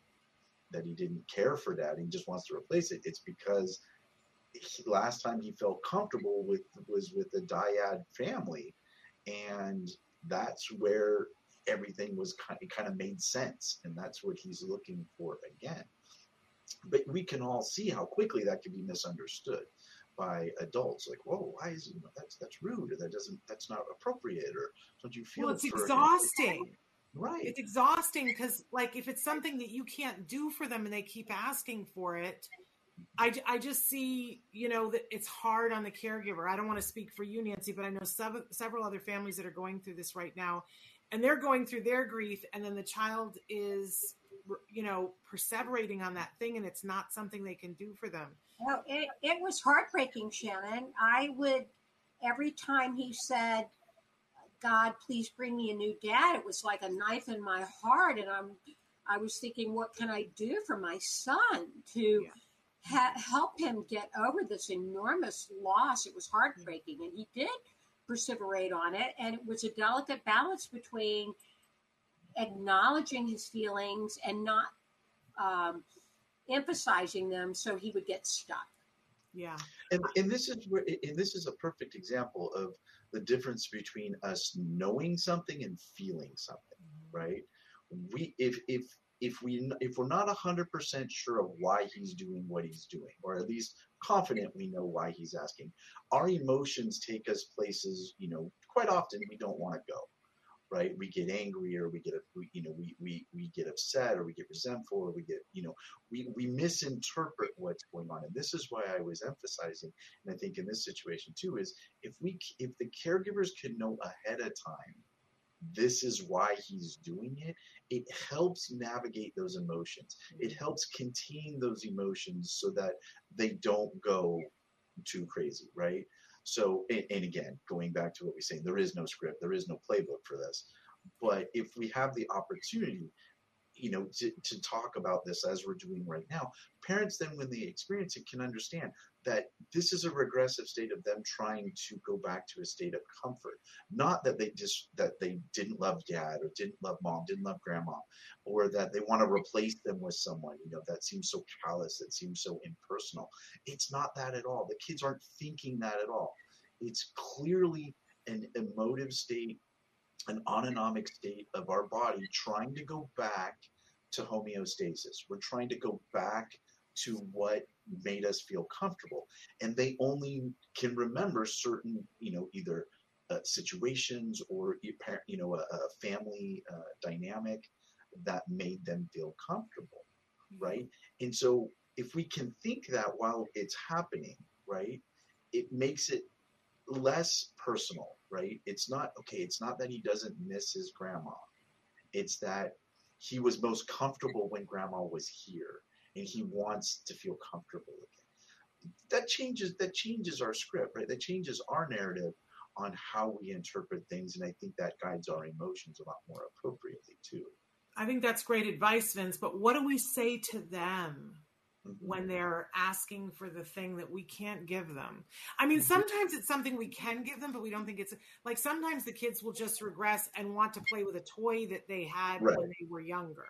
that he didn't care for dad. He just wants to replace it. It's because he, last time he felt comfortable with was with the dyad family, and that's where everything was kind of, kind of made sense, and that's what he's looking for again. But we can all see how quickly that can be misunderstood by adults like whoa why is it that's that's rude or that doesn't that's not appropriate or don't you feel well it's exhausting. Right. It's exhausting because like if it's something that you can't do for them and they keep asking for it I, I just see you know that it's hard on the caregiver. I don't want to speak for you nancy but i know several, several other families that are going through this right now and they're going through their grief and then the child is you know perseverating on that thing and it's not something they can do for them well, it, it was heartbreaking, Shannon. I would, every time he said, God, please bring me a new dad, it was like a knife in my heart. And I'm, I was thinking, what can I do for my son to yeah. ha- help him get over this enormous loss? It was heartbreaking. And he did perseverate on it. And it was a delicate balance between acknowledging his feelings and not um, emphasizing them so he would get stuck. Yeah. And, and this is where and this is a perfect example of the difference between us knowing something and feeling something, mm-hmm. right? We if if if we if we're not 100% sure of why he's doing what he's doing or at least confident we know why he's asking our emotions take us places you know quite often we don't want to go right? We get angry or we get, we, you know, we, we, we get upset or we get resentful or we get, you know, we, we misinterpret what's going on. And this is why I was emphasizing, and I think in this situation too, is if we, if the caregivers could know ahead of time this is why he's doing it, it helps navigate those emotions. It mm-hmm. helps contain those emotions so that they don't go too crazy, right? So, and, again, going back to what we say, there is no script, there is no playbook for this. But if we have the opportunity you know, to, to talk about this as we're doing right now, parents then, when they experience it, can understand that this is a regressive state of them trying to go back to a state of comfort. Not that they just that they didn't love dad or didn't love mom, didn't love grandma, or that they want to replace them with someone, you know, that seems so callous, that seems so impersonal. It's not that at all. The kids aren't thinking that at all. It's clearly an emotive state an autonomic state of our body trying to go back to homeostasis. We're trying to go back to what made us feel comfortable. And they only can remember certain, you know, either uh, situations or, you know, a, a family uh, dynamic that made them feel comfortable, right? And so if we can think that while it's happening, right, it makes it less personal, right? It's not okay, it's not that he doesn't miss his grandma. It's that he was most comfortable when grandma was here and he wants to feel comfortable again. That changes that changes our script, right? That changes our narrative on how we interpret things and I think that guides our emotions a lot more appropriately too. I think that's great advice, Vince, but what do we say to them? When they're asking for the thing that we can't give them. I mean, mm-hmm. sometimes it's something we can give them, but we don't think it's like sometimes the kids will just regress and want to play with a toy that they had right. when they were younger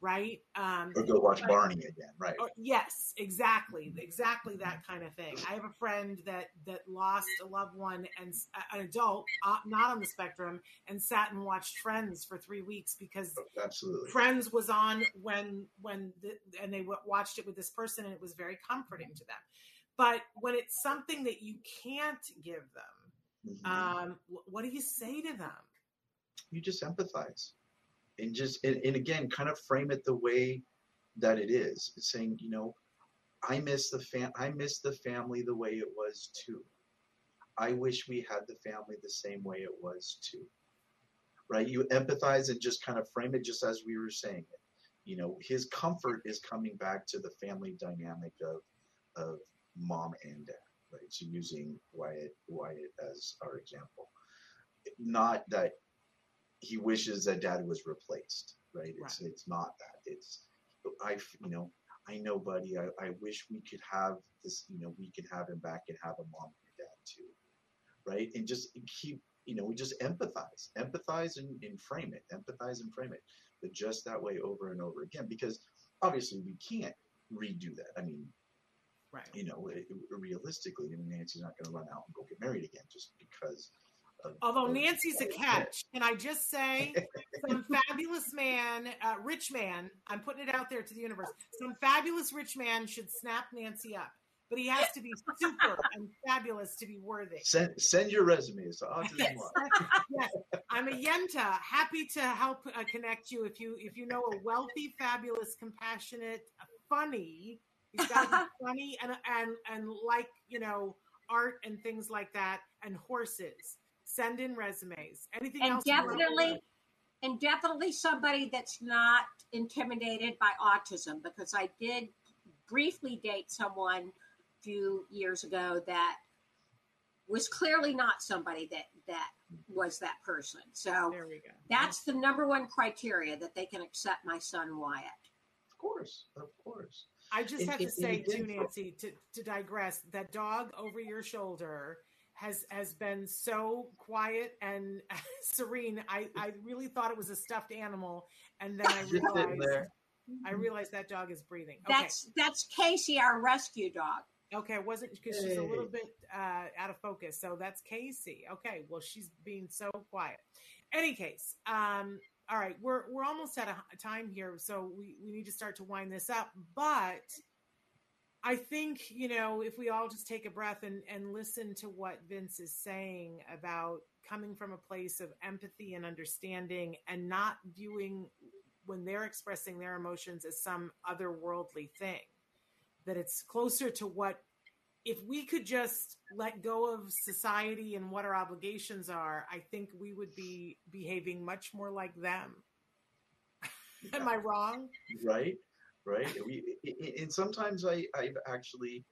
right? Um, or go watch Barney again, right? Or, yes, exactly, exactly that kind of thing. I have a friend that that lost a loved one and an adult, uh, not on the spectrum, and sat and watched Friends for three weeks because oh, absolutely Friends was on when when the, and they watched it with this person, and it was very comforting to them. But when it's something that you can't give them, mm-hmm. um, what do you say to them? You just empathize and just and, and again kind of frame it the way that it is it's saying you know i miss the fam i miss the family the way it was too. I wish we had the family the same way it was too. Right? You empathize and just kind of frame it just as we were saying it. You know his comfort is coming back to the family dynamic of of mom and dad right? So using wyatt wyatt as our example. Not that he wishes that dad was replaced, right? It's right. it's not that. It's I you know I know, buddy. I, I wish we could have this. You know, we could have him back and have a mom and a dad too, right? And just keep you know we just empathize, empathize and, and frame it, empathize and frame it, but just that way over and over again because obviously we can't redo that. I mean, right? You know, it, realistically, I mean, Nancy's not going to run out and go get married again just because Although Nancy's a catch, can I just say, some fabulous man, uh, rich man, I'm putting it out there to the universe. Some fabulous rich man should snap Nancy up, but he has to be super and fabulous to be worthy. Send send your resumes yes. yes, I'm a Yenta, happy to help uh, connect you if you if you know a wealthy, fabulous, compassionate, funny. He's got to be funny and and and like you know art and things like that, and horses send in resumes. Anything and else? Definitely, and definitely somebody that's not intimidated by autism because I did briefly date someone a few years ago that was clearly not somebody that that was that person. So there we go. That's the number one criteria that they can accept my son Wyatt. Of course, of course. I just have to say too, Nancy, to, to digress, that dog over your shoulder has has been so quiet and serene. I, I really thought it was a stuffed animal, and then I realized I realized that dog is breathing. Okay. That's that's Casey, our rescue dog. Okay, it wasn't because she's a little bit uh, out of focus. So that's Casey. Okay, well she's being so quiet. Any case, um, all right, we're we're almost out of time here, so we we need to start to wind this up, but I think, you know, if we all just take a breath and, and listen to what Vince is saying about coming from a place of empathy and understanding and not viewing when they're expressing their emotions as some otherworldly thing, that it's closer to what if we could just let go of society and what our obligations are, I think we would be behaving much more like them. Am I wrong? Right, right. We, and sometimes I, I've actually,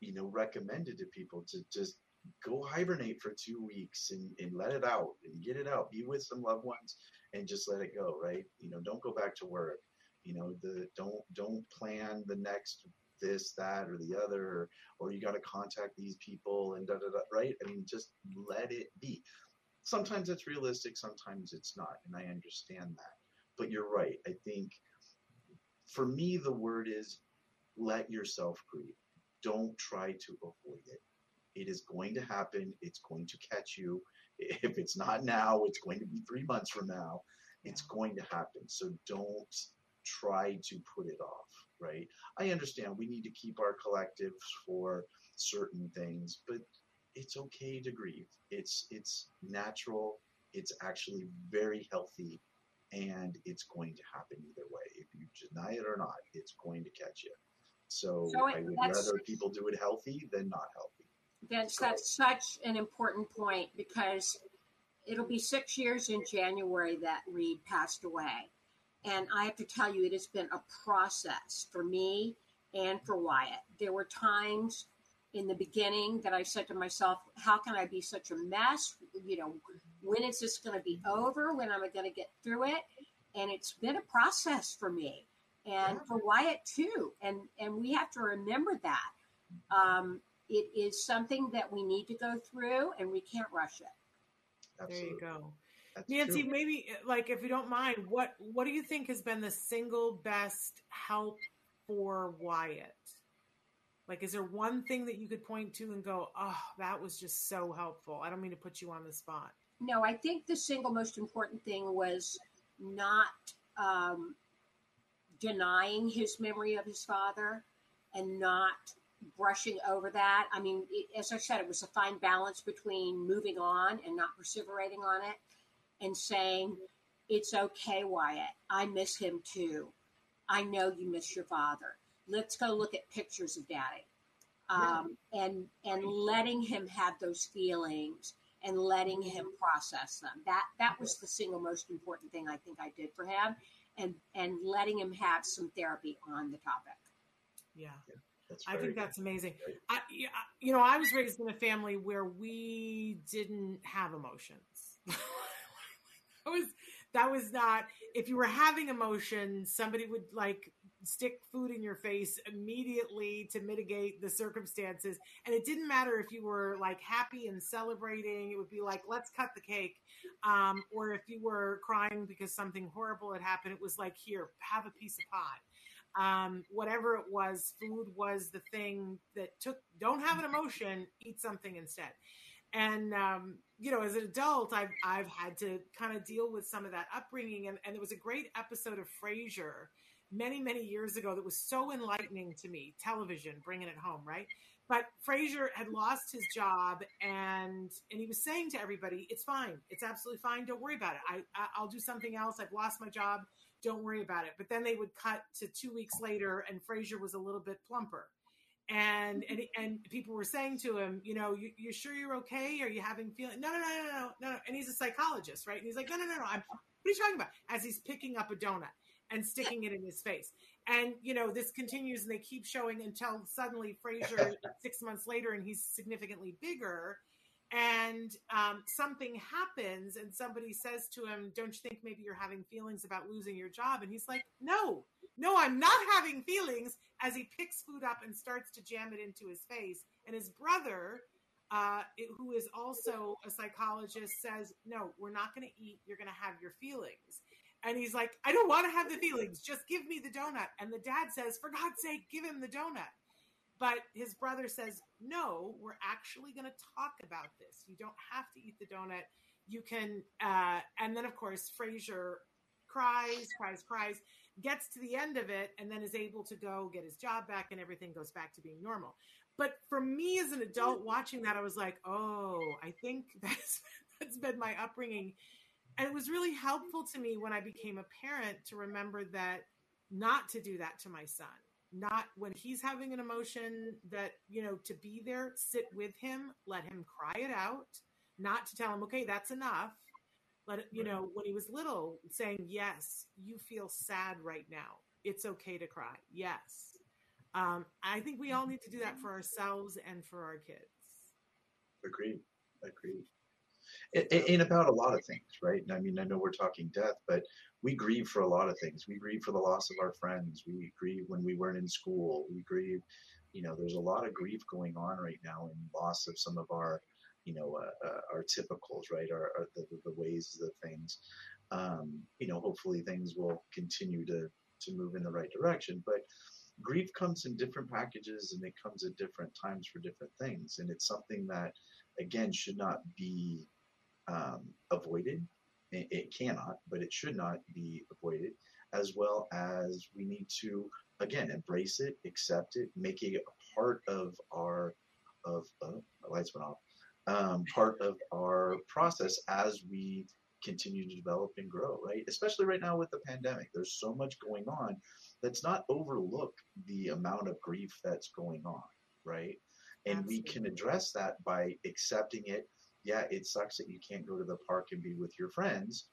you know, recommended to people to just go hibernate for two weeks and, and let it out and get it out. Be with some loved ones and just let it go. Right. You know, don't go back to work. You know, the don't don't plan the next this, that, or the other, or, or you got to contact these people and da da da. Right. I mean, just let it be. Sometimes it's realistic. Sometimes it's not, and I understand that. But you're right. I think for me, the word is let yourself grieve. Don't try to avoid it it is going to happen. It's going to catch you. If it's not now, it's going to be three months from now. It's going to happen. So don't try to put it off, right? I understand we need to keep our collectives for certain things, but it's okay to grieve. It's it's natural. It's actually very healthy and it's going to happen either way. If you deny it or not, it's going to catch you. So, so I would rather people do it healthy than not healthy. Vince, that's such an important point because it'll be six years in January that Reed passed away. And I have to tell you, it has been a process for me and for Wyatt. There were times in the beginning that I said to myself, How can I be such a mess? You know, when is this going to be over? When am I going to get through it? And it's been a process for me and for Wyatt too. And and we have to remember that. Um, it is something that we need to go through and we can't rush it. Absolutely. There you go. That's Nancy, true. maybe like if you don't mind, what what do you think has been the single best help for Wyatt? Like, is there one thing that you could point to and go, "Oh, that was just so helpful"? I don't mean to put you on the spot. No, I think the single most important thing was not um, denying his memory of his father and not brushing over that. I mean, it, as I said, it was a fine balance between moving on and not perseverating on it and saying, it's okay, Wyatt. I miss him too. I know you miss your father. Let's go look at pictures of daddy. Um, yeah. and and letting him have those feelings and letting him process them. That that was the single most important thing I think I did for him, and and letting him have some therapy on the topic. Yeah. yeah. I think that's amazing. I, you know, I was raised in a family where we didn't have emotions. that was that was not. If you were having emotions, somebody would like stick food in your face immediately to mitigate the circumstances, and it didn't matter if you were like happy and celebrating. It would be like, let's cut the cake, um, or if you were crying because something horrible had happened, it was like, here, have a piece of pie um, whatever it was, food was the thing that took, don't have an emotion, eat something instead. And, um, you know, as an adult, I've, I've had to kind of deal with some of that upbringing. And, and there was a great episode of Frasier many, many years ago that was so enlightening to me. Television, bringing it home, right? But Frasier had lost his job, and and he was saying to everybody, "It's fine. It's absolutely fine. Don't worry about it. I, I'll do something else. I've lost my job don't worry about it. But then they would cut to two weeks later, and Frasier was a little bit plumper. And and and people were saying to him, you know, you, you sure you're okay? Are you having feeling? No, no, no, no, no, no. And he's a psychologist, right? And he's like, no, no, no, no. I'm, what are you talking about? As he's picking up a donut and sticking it in his face. And you know, this continues, and they keep showing until suddenly Frasier, six months later, and he's significantly bigger. And um, something happens and somebody says to him don't you think maybe you're having feelings about losing your job? And he's like no. No i'm not having feelings. As he picks food up and starts to jam it into his face. And his brother uh, who is also a psychologist says no we're not going to eat. You're going to have your feelings and he's like i don't want to have the feelings just give me the donut and the dad says for god's sake give him the donut but his brother says, no, we're actually going to talk about this. You don't have to eat the donut. You can, uh, and then of course, Frasier cries, cries, cries, gets to the end of it, and then is able to go get his job back, and everything goes back to being normal. But for me as an adult watching that, I was like, oh, I think that's, that's been my upbringing. And it was really helpful to me when I became a parent to remember that not to do that to my son. Not when he's having an emotion that you know to be there sit with him let him cry it out not to tell him okay that's enough. Let you know when he was little saying yes you feel sad right now. It's okay to cry. Yes. Um, i think we all need to do that for ourselves and for our kids. Agreed. Agreed. In about a lot of things, right? And I mean, I know we're talking death, but we grieve for a lot of things. We grieve for the loss of our friends. We grieve when we weren't in school. We grieve, you know, there's a lot of grief going on right now in loss of some of our, you know, uh, uh, our typicals, right? Our, our the, the ways, the things. Um, you know, hopefully things will continue to to move in the right direction, but grief comes in different packages and it comes at different times for different things and it's something that again should not be um, avoided it, it cannot but it should not be avoided as well as we need to again embrace it accept it make it a part of our of uh, my lights went off um, part of our process as we continue to develop and grow right especially right now with the pandemic there's so much going on let's not overlook the amount of grief that's going on, right? And Absolutely. we can address that by accepting it. Yeah, it sucks that you can't go to the park and be with your friends.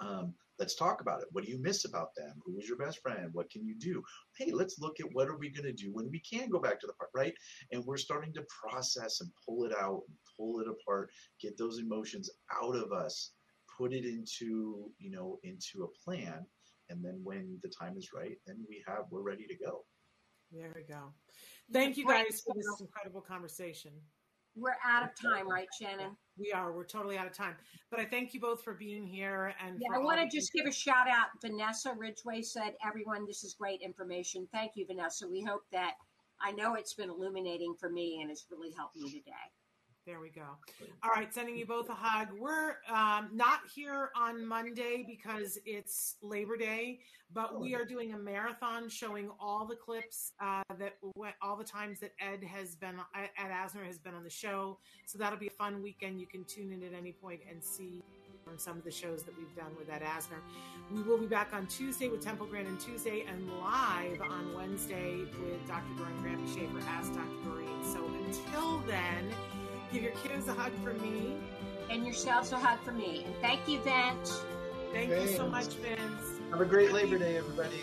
Um, let's talk about it. What do you miss about them? Who is your best friend? What can you do? Hey, let's look at what are we going to do when we can go back to the park, right? And we're starting to process and pull it out and pull it apart, get those emotions out of us, put it into, you know, into a plan and then when the time is right, then we have we're ready to go. There we go. Thank you guys for this incredible conversation. We're out of time, right, Shannon? We are. We're totally out of time. But I thank you both for being here. And yeah, I want to just give a shout out. Vanessa Ridgway said, "Everyone, this is great information. Thank you, Vanessa. We hope that I know it's been illuminating for me and it's really helped me today." There we go. All right, sending you both a hug. We're um, not here on Monday because it's Labor Day, but we are doing a marathon showing all the clips uh, that went, all the times that Ed has been Ed Asner has been on the show. So that'll be a fun weekend. You can tune in at any point and see some of the shows that we've done with Ed Asner. We will be back on Tuesday with Temple Grandin Tuesday and live on Wednesday with Dr. Doreen Granpeesheh Ask Dr. Doreen. So until then. Give your kiddos a hug from me. And yourselves a hug from me. And thank you, Vince. Thank Vince. you so much, Vince. Have a great Labor Day, everybody.